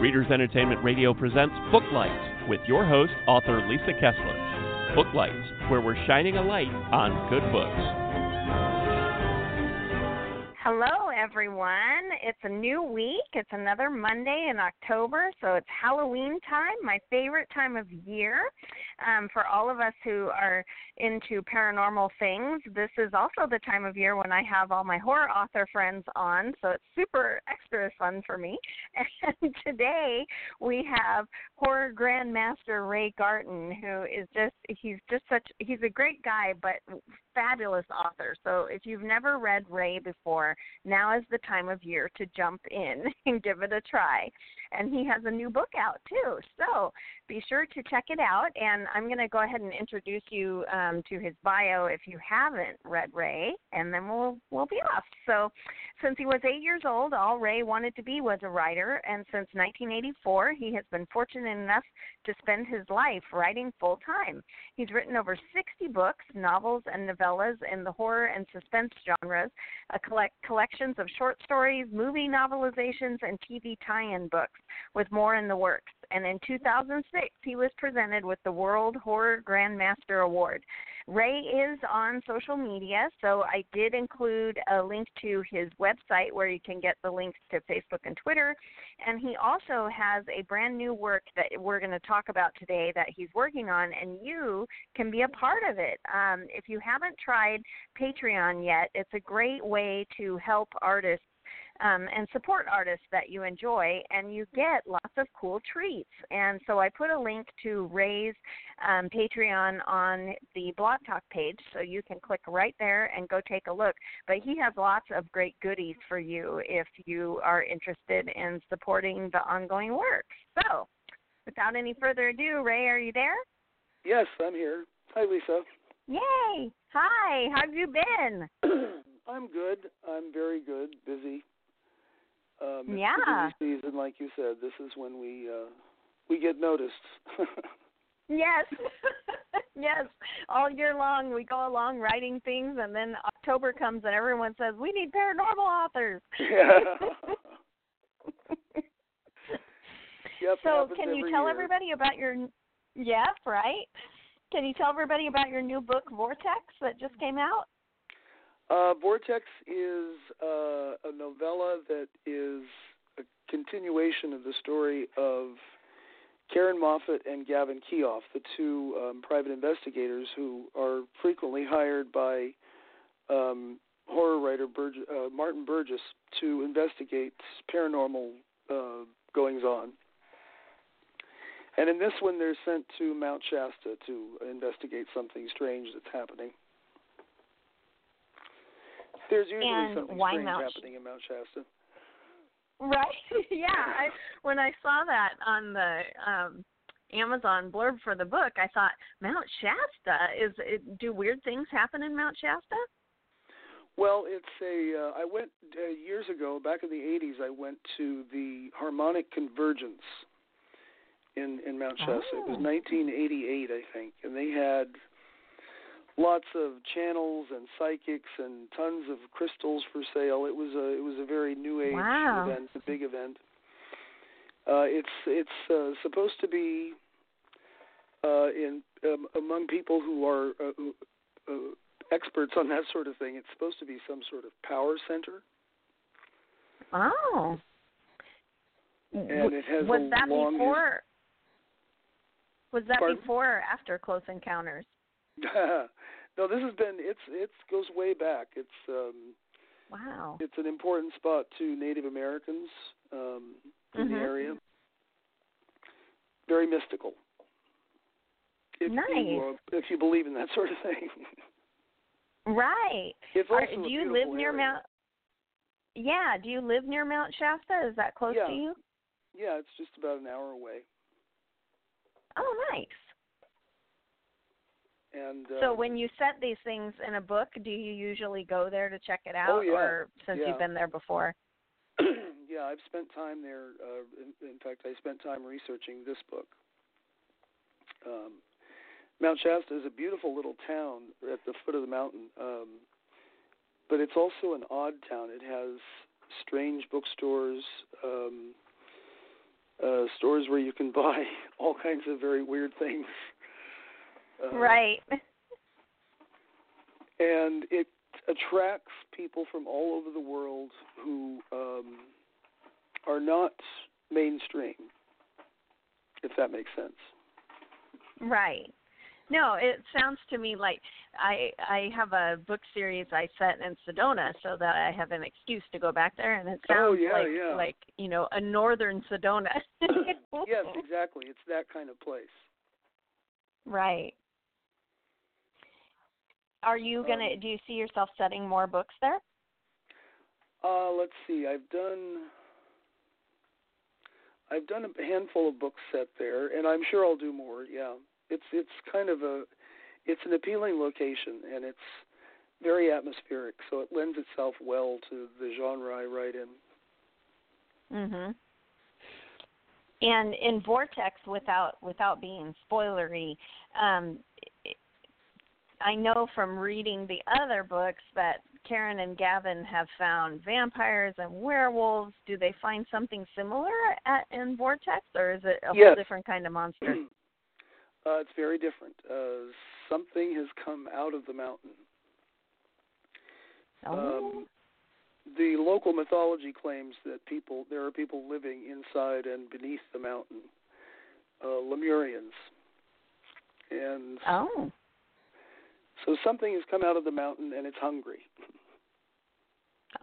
Readers Entertainment Radio presents Booklights with your host, author Lisa Kessler. Booklights, where we're shining a light on good books. Hello, everyone. It's a new week. It's another Monday in October, so it's Halloween time, my favorite time of year. Um, for all of us who are into paranormal things, this is also the time of year when I have all my horror author friends on, so it's super extra fun for me. And today we have horror grandmaster Ray Garton, who is just, he's just such, he's a great guy, but fabulous author. So if you've never read Ray before, now is the time of year to jump in and give it a try. And he has a new book out too. So be sure to check it out. And I'm going to go ahead and introduce you um, to his bio if you haven't read Ray, and then we'll we'll be off. So since he was eight years old, all Ray wanted to be was a writer, and since 1984, he has been fortunate enough to spend his life writing full time. He's written over 60 books, novels, and novellas in the horror and suspense genres, a collect, collections of short stories, movie novelizations, and TV tie in books, with more in the works. And in 2006, he was presented with the World Horror Grandmaster Award. Ray is on social media, so I did include a link to his website where you can get the links to Facebook and Twitter. And he also has a brand new work that we're going to talk about today that he's working on, and you can be a part of it. Um, if you haven't tried Patreon yet, it's a great way to help artists um, and support artists that you enjoy, and you get lots of cool treats. And so I put a link to Ray's um, Patreon on the Blog Talk page, so you can click right there and go take a look. But he has lots of great goodies for you if you are interested in supporting the ongoing work. So, without any further ado, Ray, are you there? Yes, I'm here. Hi, Lisa. Yay! Hi, how have you been? I'm good. I'm very good. Busy. Um, yeah. busy season, like you said. This is when we uh, we get noticed. yes, yes. All year long, we go along writing things, and then October comes, and everyone says we need paranormal authors. yeah. yep, so, can you tell year. everybody about your? Yep, right. Can you tell everybody about your new book, Vortex, that just came out? Uh, Vortex is uh, a novella that is a continuation of the story of Karen Moffat and Gavin Keough, the two um, private investigators who are frequently hired by um, horror writer uh, Martin Burgess to investigate paranormal uh, goings on. And in this one, they're sent to Mount Shasta to investigate something strange that's happening. There's usually And something why strange Mount- happening in Mount Shasta. Right. yeah. I when I saw that on the um Amazon blurb for the book, I thought Mount Shasta is it, do weird things happen in Mount Shasta? Well, it's a. Uh, I went uh, years ago, back in the '80s. I went to the Harmonic Convergence in in Mount Shasta. It was Oh. 1988, I think, and they had lots of channels and psychics and tons of crystals for sale. It was a it was a very new age Wow. event, a big event. Uh, it's it's uh, supposed to be uh, in um, among people who are uh, uh, experts on that sort of thing. It's supposed to be some sort of power center, Oh. and it has was a that long his- before was that Pardon? before or after Close Encounters? No, this has been it's it goes way back. It's um Wow. it's an important spot to Native Americans um in Mhm. the area. Very mystical. If Nice. you uh, if you believe in that sort of thing. Right. it's Are, do you live near area. Mount Yeah, do you live near Mount Shasta? Is that close Yeah. to you? Yeah, it's just about an hour away. Oh, nice. And So um, when you set these things in a book, do you usually go there to check it out, Oh, yeah. or since Yeah. you've been there before? yeah, I've spent time there. Uh, in, in fact, I spent time researching this book. Um, Mount Shasta is a beautiful little town at the foot of the mountain, um, but it's also an odd town. It has strange bookstores, um, uh, stores where you can buy all kinds of very weird things. Uh, right. And it attracts people from all over the world who um, are not mainstream, if that makes sense. Right. No, it sounds to me like I I have a book series I set in Sedona so that I have an excuse to go back there and it oh, sounds yeah, like yeah. like, you know, a northern Sedona. yes, exactly. It's that kind of place. Right. Are you going to Um, do you see yourself setting more books there? Uh, let's see. I've done I've done a handful of books set there, and I'm sure I'll do more. Yeah, it's it's kind of a it's an appealing location, and it's very atmospheric, so it lends itself well to the genre I write in. Mhm. And in Vortex, without without being spoilery, um, I know from reading the other books that Karen and Gavin have found vampires and werewolves. Do they find something similar at, in Vortex, or is it a whole different kind of monster? uh, it's very different. Uh, something has come out of the mountain. oh, Um, the local mythology claims that people there are people living inside and beneath the mountain, uh, Lemurians, and oh, so something has come out of the mountain and it's hungry.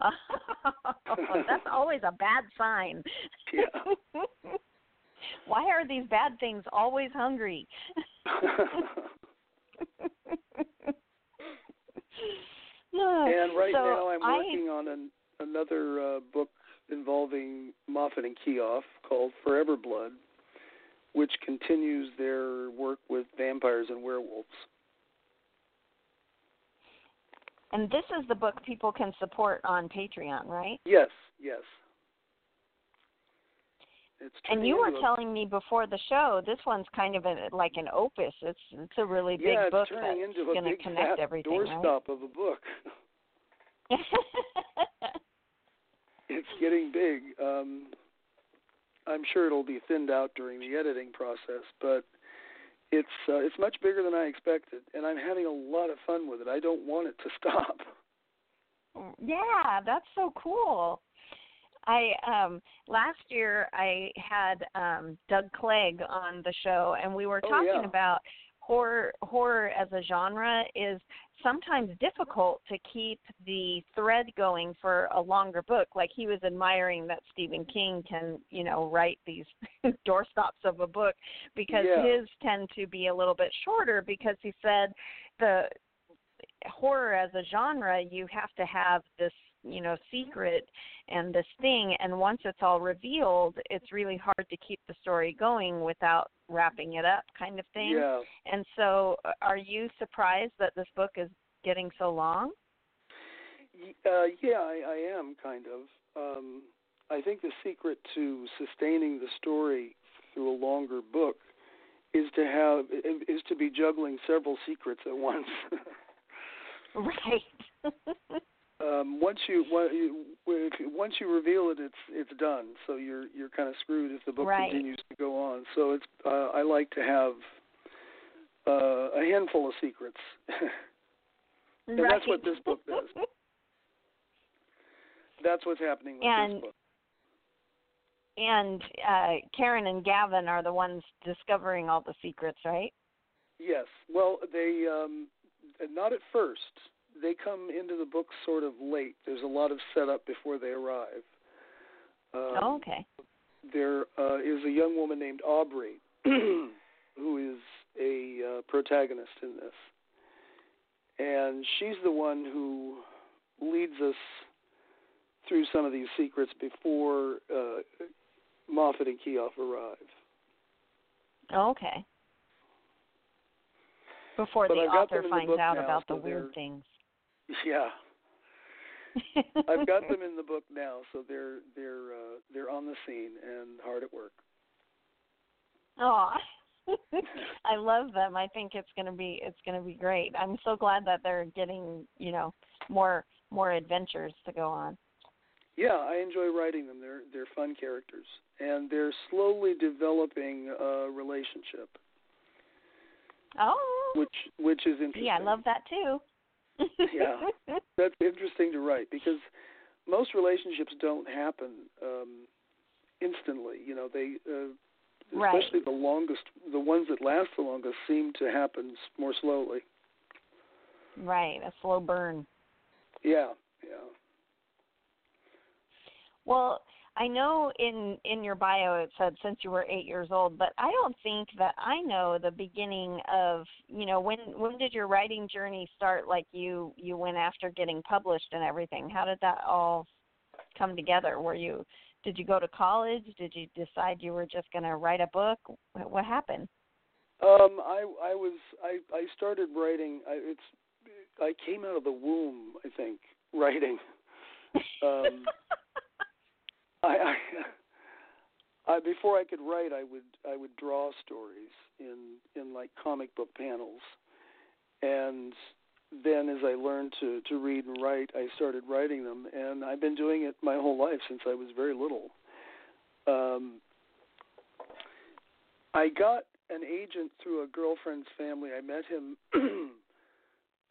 that's always a bad sign. Yeah. Why are these bad things always hungry? and right so now I'm I, working on an, another uh, book involving Moffat and Keough called Forever Blood, which continues their work with vampires and werewolves. And this is the book people can support on Patreon, right? Yes, yes. It's And you were telling me before the show, this one's kind of a, like an opus. It's it's a really big yeah, book turning that's into a going to big connect everything, doorstop of a book. it's getting big. Um, I'm sure it'll be thinned out during the editing process, but it's uh, it's much bigger than I expected, and I'm having a lot of fun with it. I don't want it to stop. yeah, that's so cool. I um last year I had um Doug Clegg on the show and we were Oh, talking yeah. about horror horror as a genre is sometimes difficult to keep the thread going for a longer book like he was admiring that Stephen King can you know write these doorstops of a book because Yeah. his tend to be a little bit shorter because he said the horror as a genre you have to have this you know secret and this thing and once it's all revealed it's really hard to keep the story going without wrapping it up kind of thing Yeah. and so uh, are you surprised that this book is getting so long Uh, yeah, I, I am kind of. Um, I think the secret to sustaining the story through a longer book is to have is to be juggling several secrets at once. right um, once you, one- you if you- once you reveal it, it's it's done. So you're you're kind of screwed if the book Right. continues to go on. So it's uh, I like to have uh, a handful of secrets. And right. that's what this book does. That's what's happening with And- this book. and uh Karen and Gavin are the ones discovering all the secrets right Yes. Well, they um, not at first. They come into the book sort of late. There's a lot of setup before they arrive. Um, oh, okay There uh, is a young woman named Aubrey who is a uh, protagonist in this, and she's the one who leads us through some of these secrets before uh, Moffat and Keough arrive. oh, okay before But the I've author in the finds out about the weird things Yeah. I've got them in the book now, so they're they're uh, they're on the scene and hard at work. Oh, I love them. I think it's gonna be it's gonna be great. I'm so glad that they're getting you know more more adventures to go on. Yeah, I enjoy writing them. They're they're fun characters, and they're slowly developing a relationship. Oh. Which which is interesting. Yeah, I love that too. Yeah, that's interesting to write because most relationships don't happen um, instantly. You know, they uh, right. especially the longest, the ones that last the longest, seem to happen more slowly. Right, a slow burn. Yeah, yeah. Well, I know in in your bio it said since you were eight years old, but I don't think that I know the beginning of you know when when did your writing journey start? Like you you went after getting published and everything. How did that all come together? Were you did you go to college? Did you decide you were just going to write a book? What happened? Um, I I was I I started writing. I, it's I came out of the womb. I think writing. Um, I, I, I before I could write, I would I would draw stories in in like comic book panels, and then as I learned to to read and write, I started writing them, and I've been doing it my whole life since I was very little. Um, I got an agent through a girlfriend's family. I met him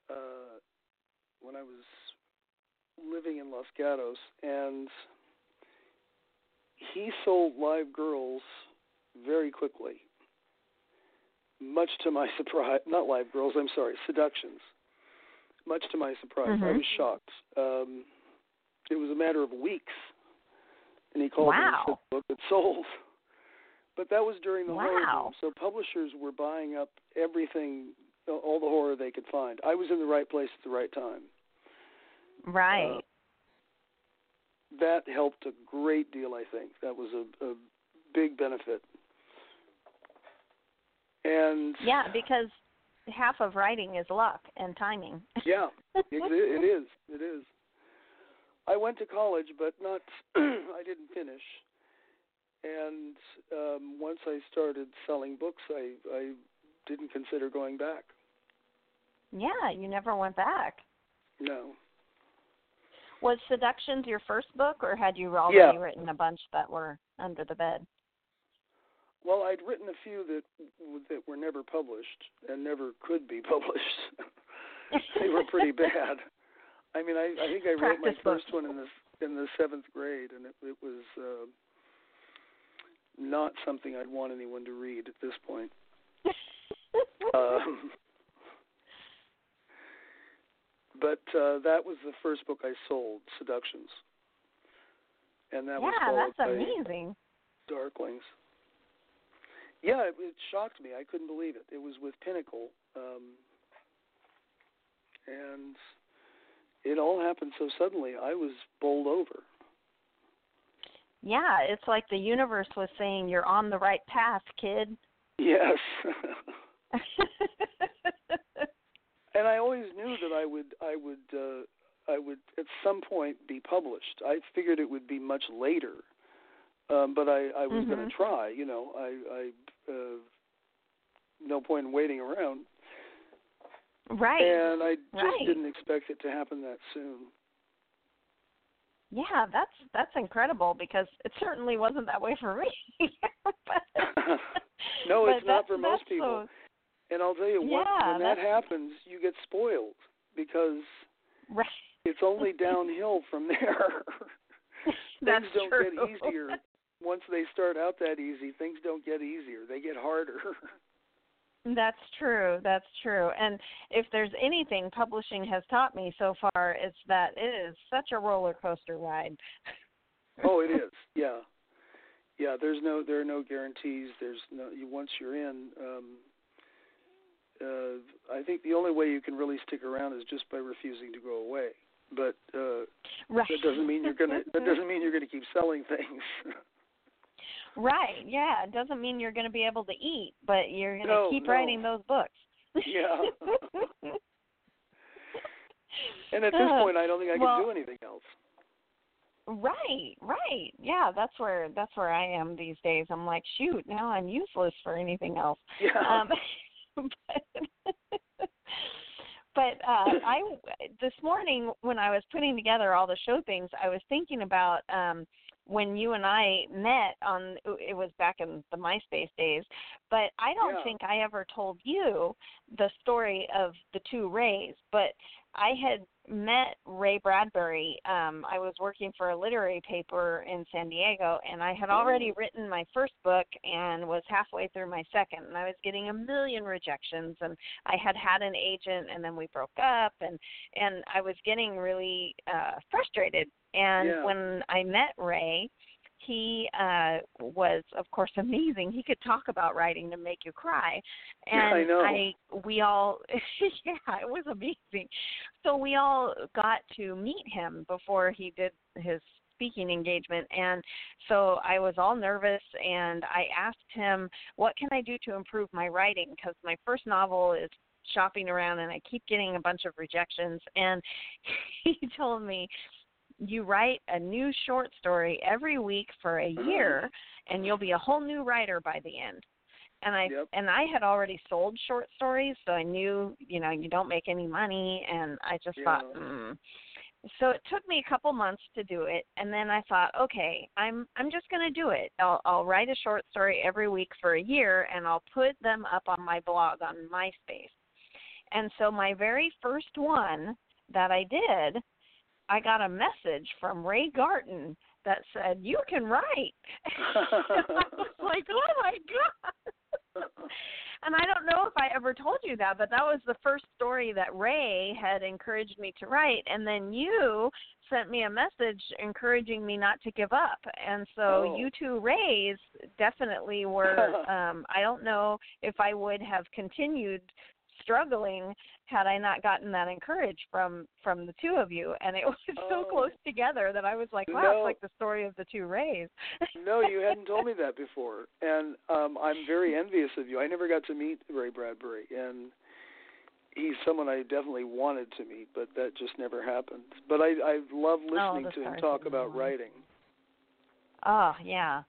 uh, when I was living in Los Gatos, and he sold live girls very quickly. Much to my surprise, not live girls. I'm sorry, seductions. Much to my surprise, mm-hmm. I was shocked. Um, it was a matter of weeks, and he called wow. me and said, "Look, it sold." But that was during the wow. horror boom, so publishers were buying up everything, all the horror they could find. I was in the right place at the right time. Right. Uh, that helped a great deal. I think that was a, a big benefit. And yeah, because half of writing is luck and timing. yeah, it, it is. It is. I went to college, but not. I didn't finish. And um, once I started selling books, I I didn't consider going back. Yeah, you never went back. No. Was Seductions your first book, or had you already yeah. written a bunch that were under the bed? Well, I'd written a few that that were never published and never could be published. they were pretty bad. I mean, I, I think I wrote my first one in the in the seventh grade, and it, it was uh, not something I'd want anyone to read at this point. um, but uh, that was the first book I sold, Seductions, and that yeah, was that's amazing. Darklings. Yeah, it, it shocked me. I couldn't believe it. It was with Pinnacle, um, and it all happened so suddenly. I was bowled over. Yeah, it's like the universe was saying, "You're on the right path, kid." Yes. and I always knew that I would I would uh I would at some point be published. I figured it would be much later. Um but I I was mm-hmm. going to try, you know. I I uh no point in waiting around. Right. And I just right. didn't expect it to happen that soon. Yeah, that's that's incredible because it certainly wasn't that way for me. but, no, it's not for most so, people. And I'll tell you, yeah, when, that happens, you get spoiled because right. it's only downhill from there. That's things don't true. get easier once they start out that easy. Things don't get easier; they get harder. That's true. That's true. And if there's anything publishing has taught me so far, it's that it is such a roller coaster ride. oh, it is. Yeah, yeah. There's no there are no guarantees. There's no you once you're in. Um, uh, I think the only way you can really stick around is just by refusing to go away. But uh, right. that doesn't mean you're gonna. That doesn't mean you're gonna keep selling things. Right. Yeah. It doesn't mean you're going to be able to eat, but you're going to no, keep no. writing those books. yeah. and at this point, I don't think I can well, do anything else. Right. Right. Yeah. That's where that's where I am these days. I'm like, shoot, now I'm useless for anything else. Yeah. Um, but, but uh I this morning when I was putting together all the show things, I was thinking about um when you and I met on it was back in the MySpace days, but I don't Yeah. think I ever told you the story of the two Rays, but I had met Ray Bradbury. Um I was working for a literary paper in San Diego and I had already written my first book and was halfway through my second and I was getting a million rejections and I had had an agent and then we broke up and and I was getting really uh frustrated and Yeah. when I met Ray, he uh was of course amazing. He could talk about writing to make you cry. And I know. we all yeah, it was amazing. So we all got to meet him before he did his speaking engagement and so I was all nervous and I asked him what can I do to improve my writing because my first novel is shopping around and I keep getting a bunch of rejections and he told me you write a new short story every week for a year and you'll be a whole new writer by the end. And i Yep. and i had already sold short stories so i knew you know you don't make any money and i just thought mm. so it took me a couple months to do it and then i thought okay i'm i'm just going to do it. I'll i'll write a short story every week for a year and i'll put them up on my blog on myspace. And so my very first one that i did I got a message from Ray Garton that said, "You can write." I was like, "Oh my god!" and I don't know if I ever told you that, but that was the first story that Ray had encouraged me to write, and then you sent me a message encouraging me not to give up. And so Oh. you two Rays definitely were. um I don't know if I would have continued struggling had I not gotten that encouraged from from the two of you, and it was so Oh. close together that I was like, wow, No. it's like the story of the two Rays. no, you hadn't told me that before, and um, I'm very envious of you. I never got to meet Ray Bradbury, and he's someone I definitely wanted to meet, but that just never happened. But I I love listening the to him talk about writing. Oh yeah.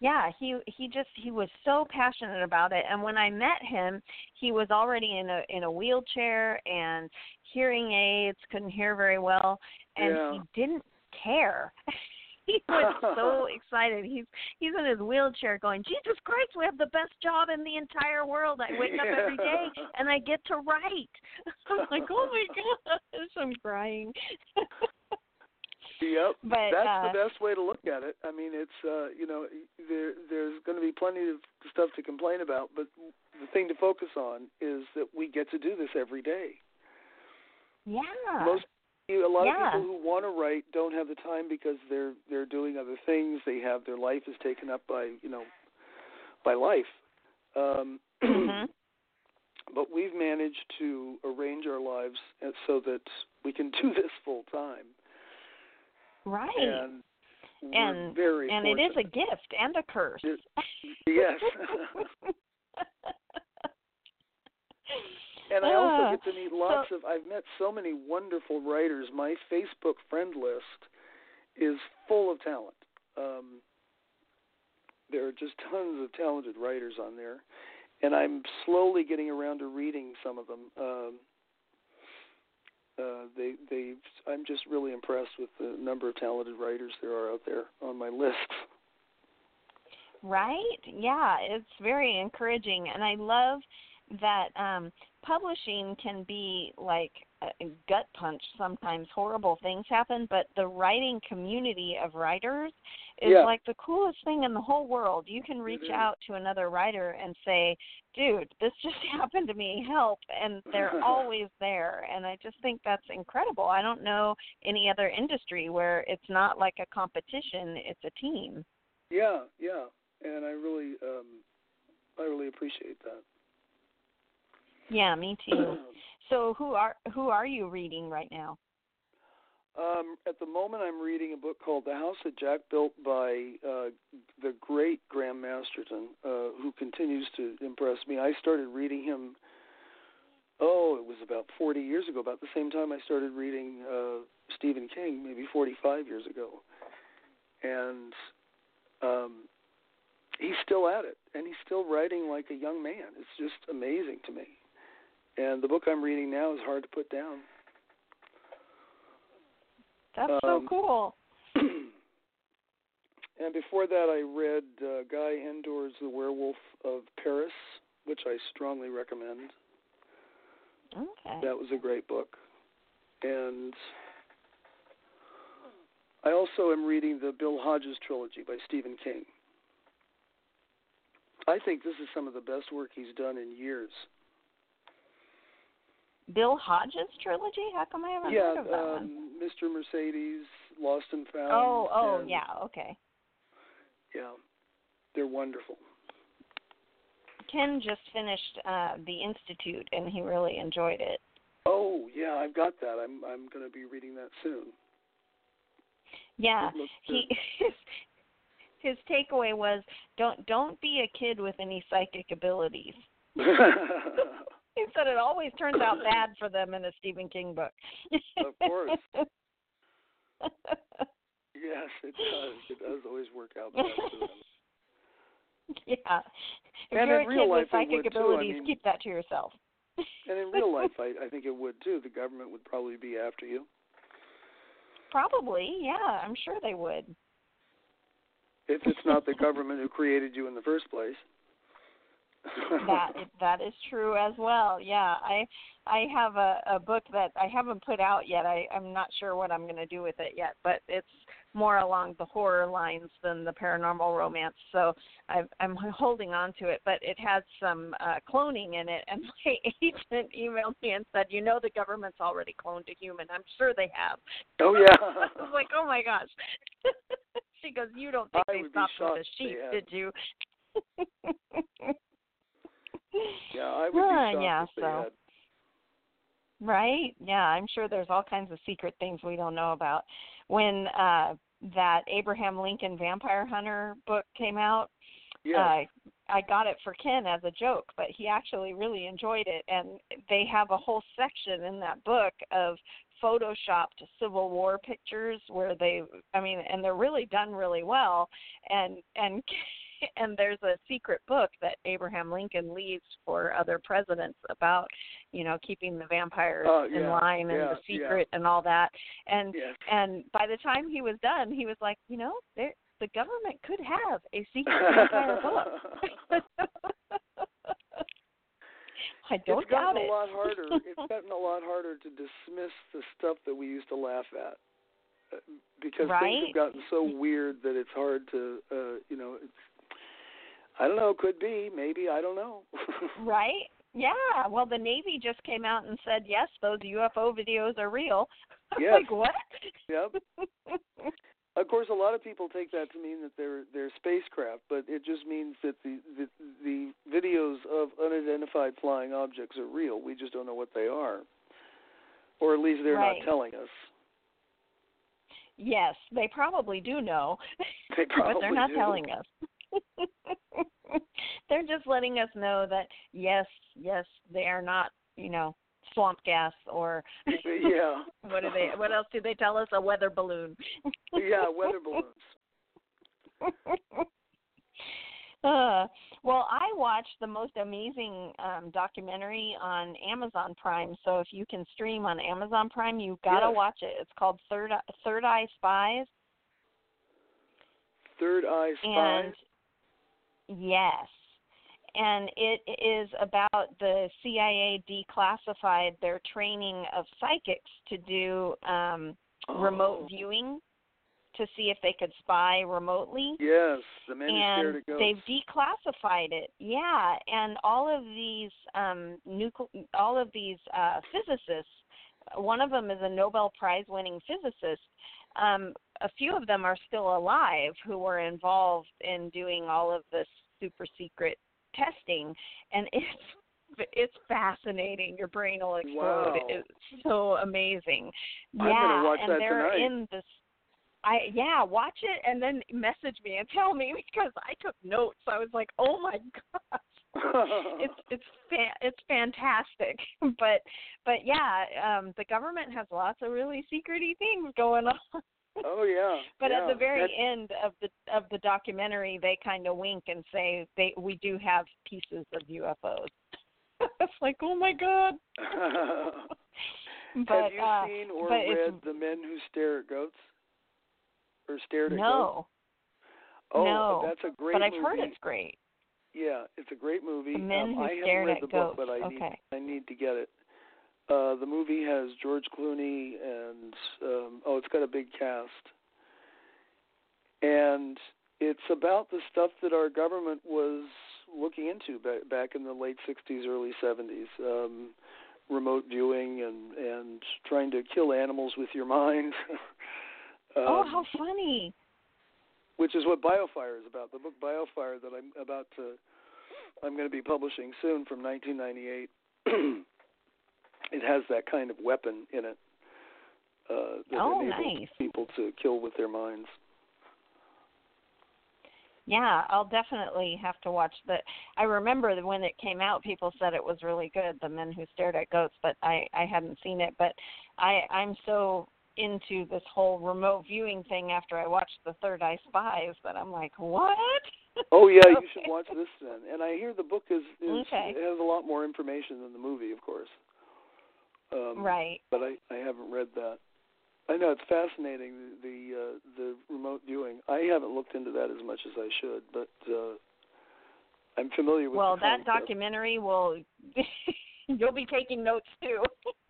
Yeah, he he just he was so passionate about it and when I met him, he was already in a in a wheelchair and hearing aids, couldn't hear very well and Yeah. he didn't care. he was so excited. He's he's in his wheelchair going, "Jesus Christ, we have the best job in the entire world. I wake up every day and I get to write." I'm like, "Oh my gosh, I'm crying." Yep. But, That's uh, the best way to look at it. I mean, it's uh, you know, there there's going to be plenty of stuff to complain about, but the thing to focus on is that we get to do this every day. yeah. Most a lot Yeah. of people who want to write don't have the time because they're they're doing other things. They have their life is taken up by you know by life. Um, hmm But we've managed to arrange our lives so that we can do this full time, Right. and and very and it is a gift and a curse. It- yes. And I also Ah, get to meet lots of. I've met so many wonderful writers. My Facebook friend list is full of talent. Um, there are just tons of talented writers on there, and I'm slowly getting around to reading some of them. Um, uh, they, they, I'm just really impressed with the number of talented writers there are out there on my list. Right? Yeah, it's very encouraging and I love that um publishing can be like gut punch. Sometimes horrible things happen but the writing community of writers is Yeah. like the coolest thing in the whole world. You can reach is. out to another writer and say dude this just happened to me. Help. And they're always there. And i just think that's incredible. I don't know any other industry where it's not like a competition it's a team. Yeah, yeah, and I really, um, I really appreciate that. yeah me too So who are who are you reading right now? Um, at the moment, I'm reading a book called The House That Jack Built by uh, the great Graham Masterton, uh, who continues to impress me. I started reading him, oh, it was about 40 years ago, about the same time I started reading uh, Stephen King, maybe 45 years ago. And um, he's still at it, and he's still writing like a young man. It's just amazing to me. And the book I'm reading now is hard to put down. That's so Um, cool. and before that, I read uh, Guy Endore's The Werewolf of Paris, which I strongly recommend. Okay. That was a great book. And I also am reading the Bill Hodges trilogy by Stephen King. I think this is some of the best work he's done in years. Bill Hodges trilogy? How come I haven't yeah, heard of that one? um, Mr. Mercedes, Lost and Found. Oh, oh, and- yeah, okay. Yeah, they're wonderful. Ken just finished uh the Institute and he really enjoyed it. Oh, yeah, I've got that. I'm I'm going to be reading that soon. Yeah. He his, his takeaway was don't don't be a kid with any psychic abilities. He said it always turns out bad for them in a Stephen King book. Of course. yes, it does. It does always work out best for them. yeah. If And you're in a real kid life with psychic too. I abilities, mean- keep that to yourself. And in real life, I, I think it would too. The government would probably be after you. Probably, yeah, I'm sure they would. If it's not the government who created you in the first place. That that is true as well. Yeah, I I have a a book that I haven't put out yet. I I'm not sure what I'm going to do with it yet, but it's more along the horror lines than the paranormal romance. So I I'm holding on to it, but it has some uh cloning in it and my agent emailed me and said, "You know the government's already cloned a human. I'm sure they have." oh yeah. I was like, "Oh my gosh." she goes, "You don't think I they stopped with a sheep, did you?" Yeah, I would be shocked yeah, so-. Right? Yeah, I'm sure there's all kinds of secret things we don't know about. When uh that Abraham Lincoln Vampire Hunter book came out, Yes. uh I got it for Ken as a joke, but he actually really enjoyed it and they have a whole section in that book of photoshopped Civil War pictures where they I mean and they're really done really well and and and there's a secret book that Abraham Lincoln leaves for other presidents about, you know, keeping the vampires Oh, in yeah, line and yeah, the yeah. secret and all that. And yes. and by the time he was done, he was like, you know, there the government could have a secret vampire book. I don't it's doubt gotten it. a lot harder. It's gotten a lot harder to dismiss the stuff that we used to laugh at, uh, because things have gotten so weird that it's hard to, uh, you know, it's. I don't know. Could be. Maybe. I don't know. Right? Yeah. Well, the Navy just came out and said, yes, those UFO videos are real. I'm Yes. like, what? Yep. Of course, a lot of people take that to mean that they're they're spacecraft, but it just means that the the, the videos of unidentified flying objects are real. We just don't know what they are, or at least they're Right. not telling us. yes, they probably do know, They probably but they're not do. telling us. they're just letting us know that yes, yes, they are not, you know, swamp gas or yeah. what do they what else do they tell us? A weather balloon. yeah, weather balloons. uh, well, I watched the most amazing um documentary on Amazon Prime. So if you can stream on Amazon Prime, you've got to Yes. watch it. It's called Third Eye- Third Eye Spies. Third eye spies. And yes. And it is about the CIA declassified their training of psychics to do um remote Oh. viewing to see if they could spy remotely. Yes, the man who scared and they've declassified it. Yeah, and all of these um nucle- all of these uh physicists, one of them is a Nobel Prize winning physicist. Um a few of them are still alive who were involved in doing all of this super secret testing and it's it's fascinating. Your brain will explode. Wow. It's so amazing. I'm yeah, and that they're tonight. in this I yeah, watch it and then message me and tell me because I took notes. I was like, "Oh my gosh." It's it's fa- it's fantastic. But but yeah, um the government has lots of really secrety things going on. Oh yeah. But yeah. at the very That- end of the of the documentary, they kind of wink and say they we do have pieces of UFOs. it's like, oh my god. but Have you uh, seen or read it's, The Men Who Stare at Goats? Or Stared at Goats? no, Oh, no, that's a great but I've movie. heard it's great. Yeah, it's a great movie. The Men um, Who I haven't read at the Goats. book, but I okay. need I need to get it. Uh the movie has George Clooney and um oh, it's got a big cast. And it's about the stuff that our government was looking into back back in the late 60s, early 70s. Um remote viewing and and trying to kill animals with your mind. um, oh, how funny! which is what Biofire is about. The book Biofire that I'm about to, I'm going to be publishing soon from 1998. it has that kind of weapon in it uh, that Oh, enables nice. people to kill with their minds. Yeah, I'll definitely have to watch that. I remember that when it came out, people said it was really good, The Men Who Stared at Goats, but I I hadn't seen it. But I I'm so into this whole remote viewing thing after I watched The Third Eye Spies that I'm like, what? Oh yeah, you should watch this then. And I hear the book is, is Okay. it has a lot more information than the movie, of course. Um, right. But I I haven't read that. I know it's fascinating the the, uh, the remote viewing. I haven't looked into that as much as I should, but uh, I'm familiar with. Well, that documentary will. You'll be taking notes too.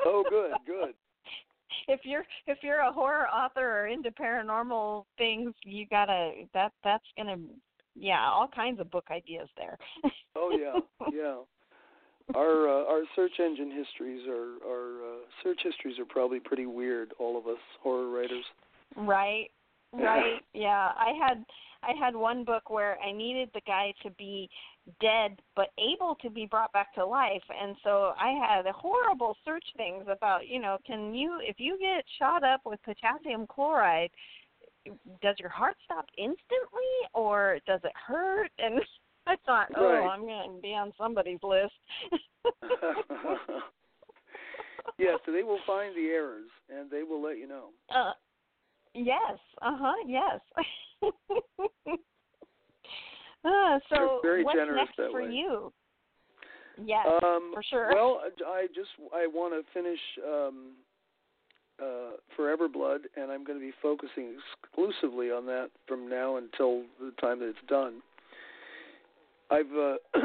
Oh, good, good. if you're if you're a horror author or into paranormal things, you gotta that that's gonna yeah all kinds of book ideas there. Oh yeah, yeah. Our uh, our search engine histories are our uh, search histories are probably pretty weird. All of us horror writers. Right. Right. yeah. I had I had one book where I needed the guy to be dead but able to be brought back to life and so I had horrible search things about, you know, can you if you get shot up with potassium chloride does your heart stop instantly or does it hurt and I thought, oh, Right. I'm going to be on somebody's list. yes, so they will find the errors and they will let you know. Uh, yes. Uh huh. Yes. uh, so very what's generous next for way. you? Yes, um, for sure. Well, I just I want to finish um, uh, Forever Blood, and I'm going to be focusing exclusively on that from now until the time that it's done. I've uh,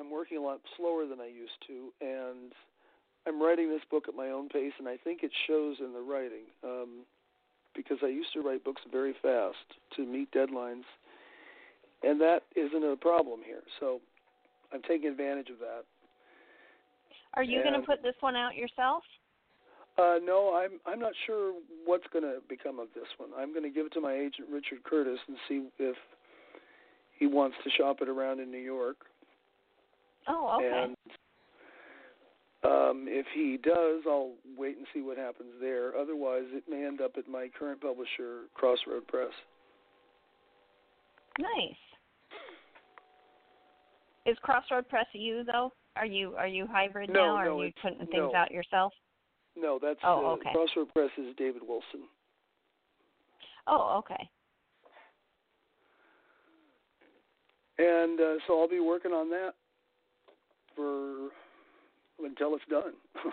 I'm working a lot slower than I used to, and I'm writing this book at my own pace, and I think it shows in the writing um, because I used to write books very fast to meet deadlines, and that isn't a problem here. So I'm taking advantage of that. Are you going to put this one out yourself? Uh, no, I'm I'm not sure what's going to become of this one. I'm going to give it to my agent Richard Curtis and see if he wants to shop it around in New York. Oh, okay. And um, if he does, I'll wait and see what happens there. Otherwise, it may end up at my current publisher, Crossroad Press. nice. Is Crossroad Press you though? Are you are you hybrid No, now? Or no, are you putting things no. out yourself? No, that's Oh, uh, okay. Crossroad Press is David Wilson. Oh, okay. And uh, so I'll be working on that for until it's done.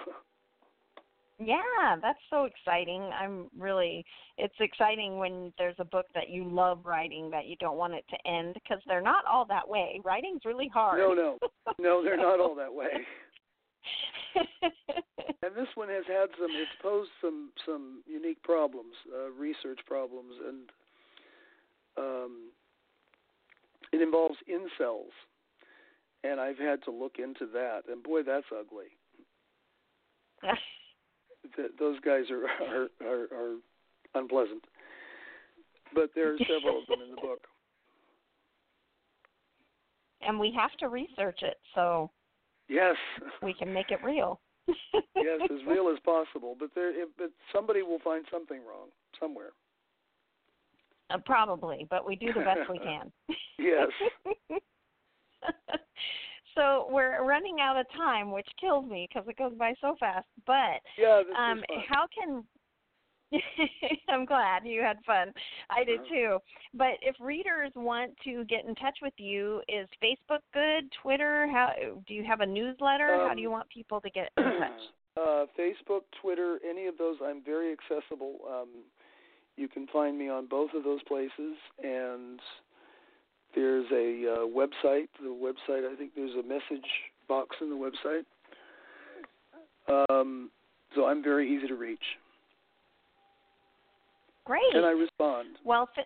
Yeah, that's so exciting. I'm really it's exciting when there's a book that you love writing that you don't want it to end because they're not all that way. Writing's really hard. no, no, no, they're not all that way. And this one has had some. It's posed some some unique problems, uh, research problems, and um, it involves incels. And I've had to look into that, and boy, that's ugly. Th- those guys are are, are are unpleasant. But there are several of them in the book. and we have to research it so Yes, we can make it real. yes, as real as possible. But there, if, but somebody will find something wrong somewhere. Uh, probably, but we do the best we can. Yes. so we're running out of time, which kills me because it goes by so fast. But Yeah, this um, how can I'm glad you had fun. I did Uh-huh. too. but if readers want to get in touch with you, is Facebook good? Twitter? How do you have a newsletter? Um, how do you want people to get in touch? Uh, Facebook, Twitter, any of those, I'm very accessible. Um, you can find me on both of those places, and there's a uh, website. The website, I think there's a message box in the website. Um, so I'm very easy to reach, Great. and I respond. Well, fi-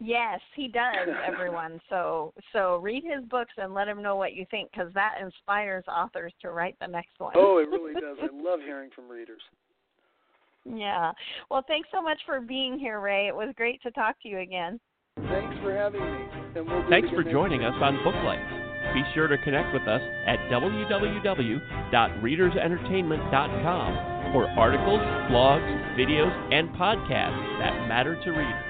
yes, he does, everyone. so so read his books and let him know what you think because that inspires authors to write the next one. Oh, it really does. I love hearing from readers. Yeah. Well, thanks so much for being here, Ray. It was great to talk to you again. Thanks for having me. We'll Thanks for joining week. us on Booklights. Be sure to connect with us at www.readersentertainment.com for articles, blogs, videos, and podcasts that matter to readers.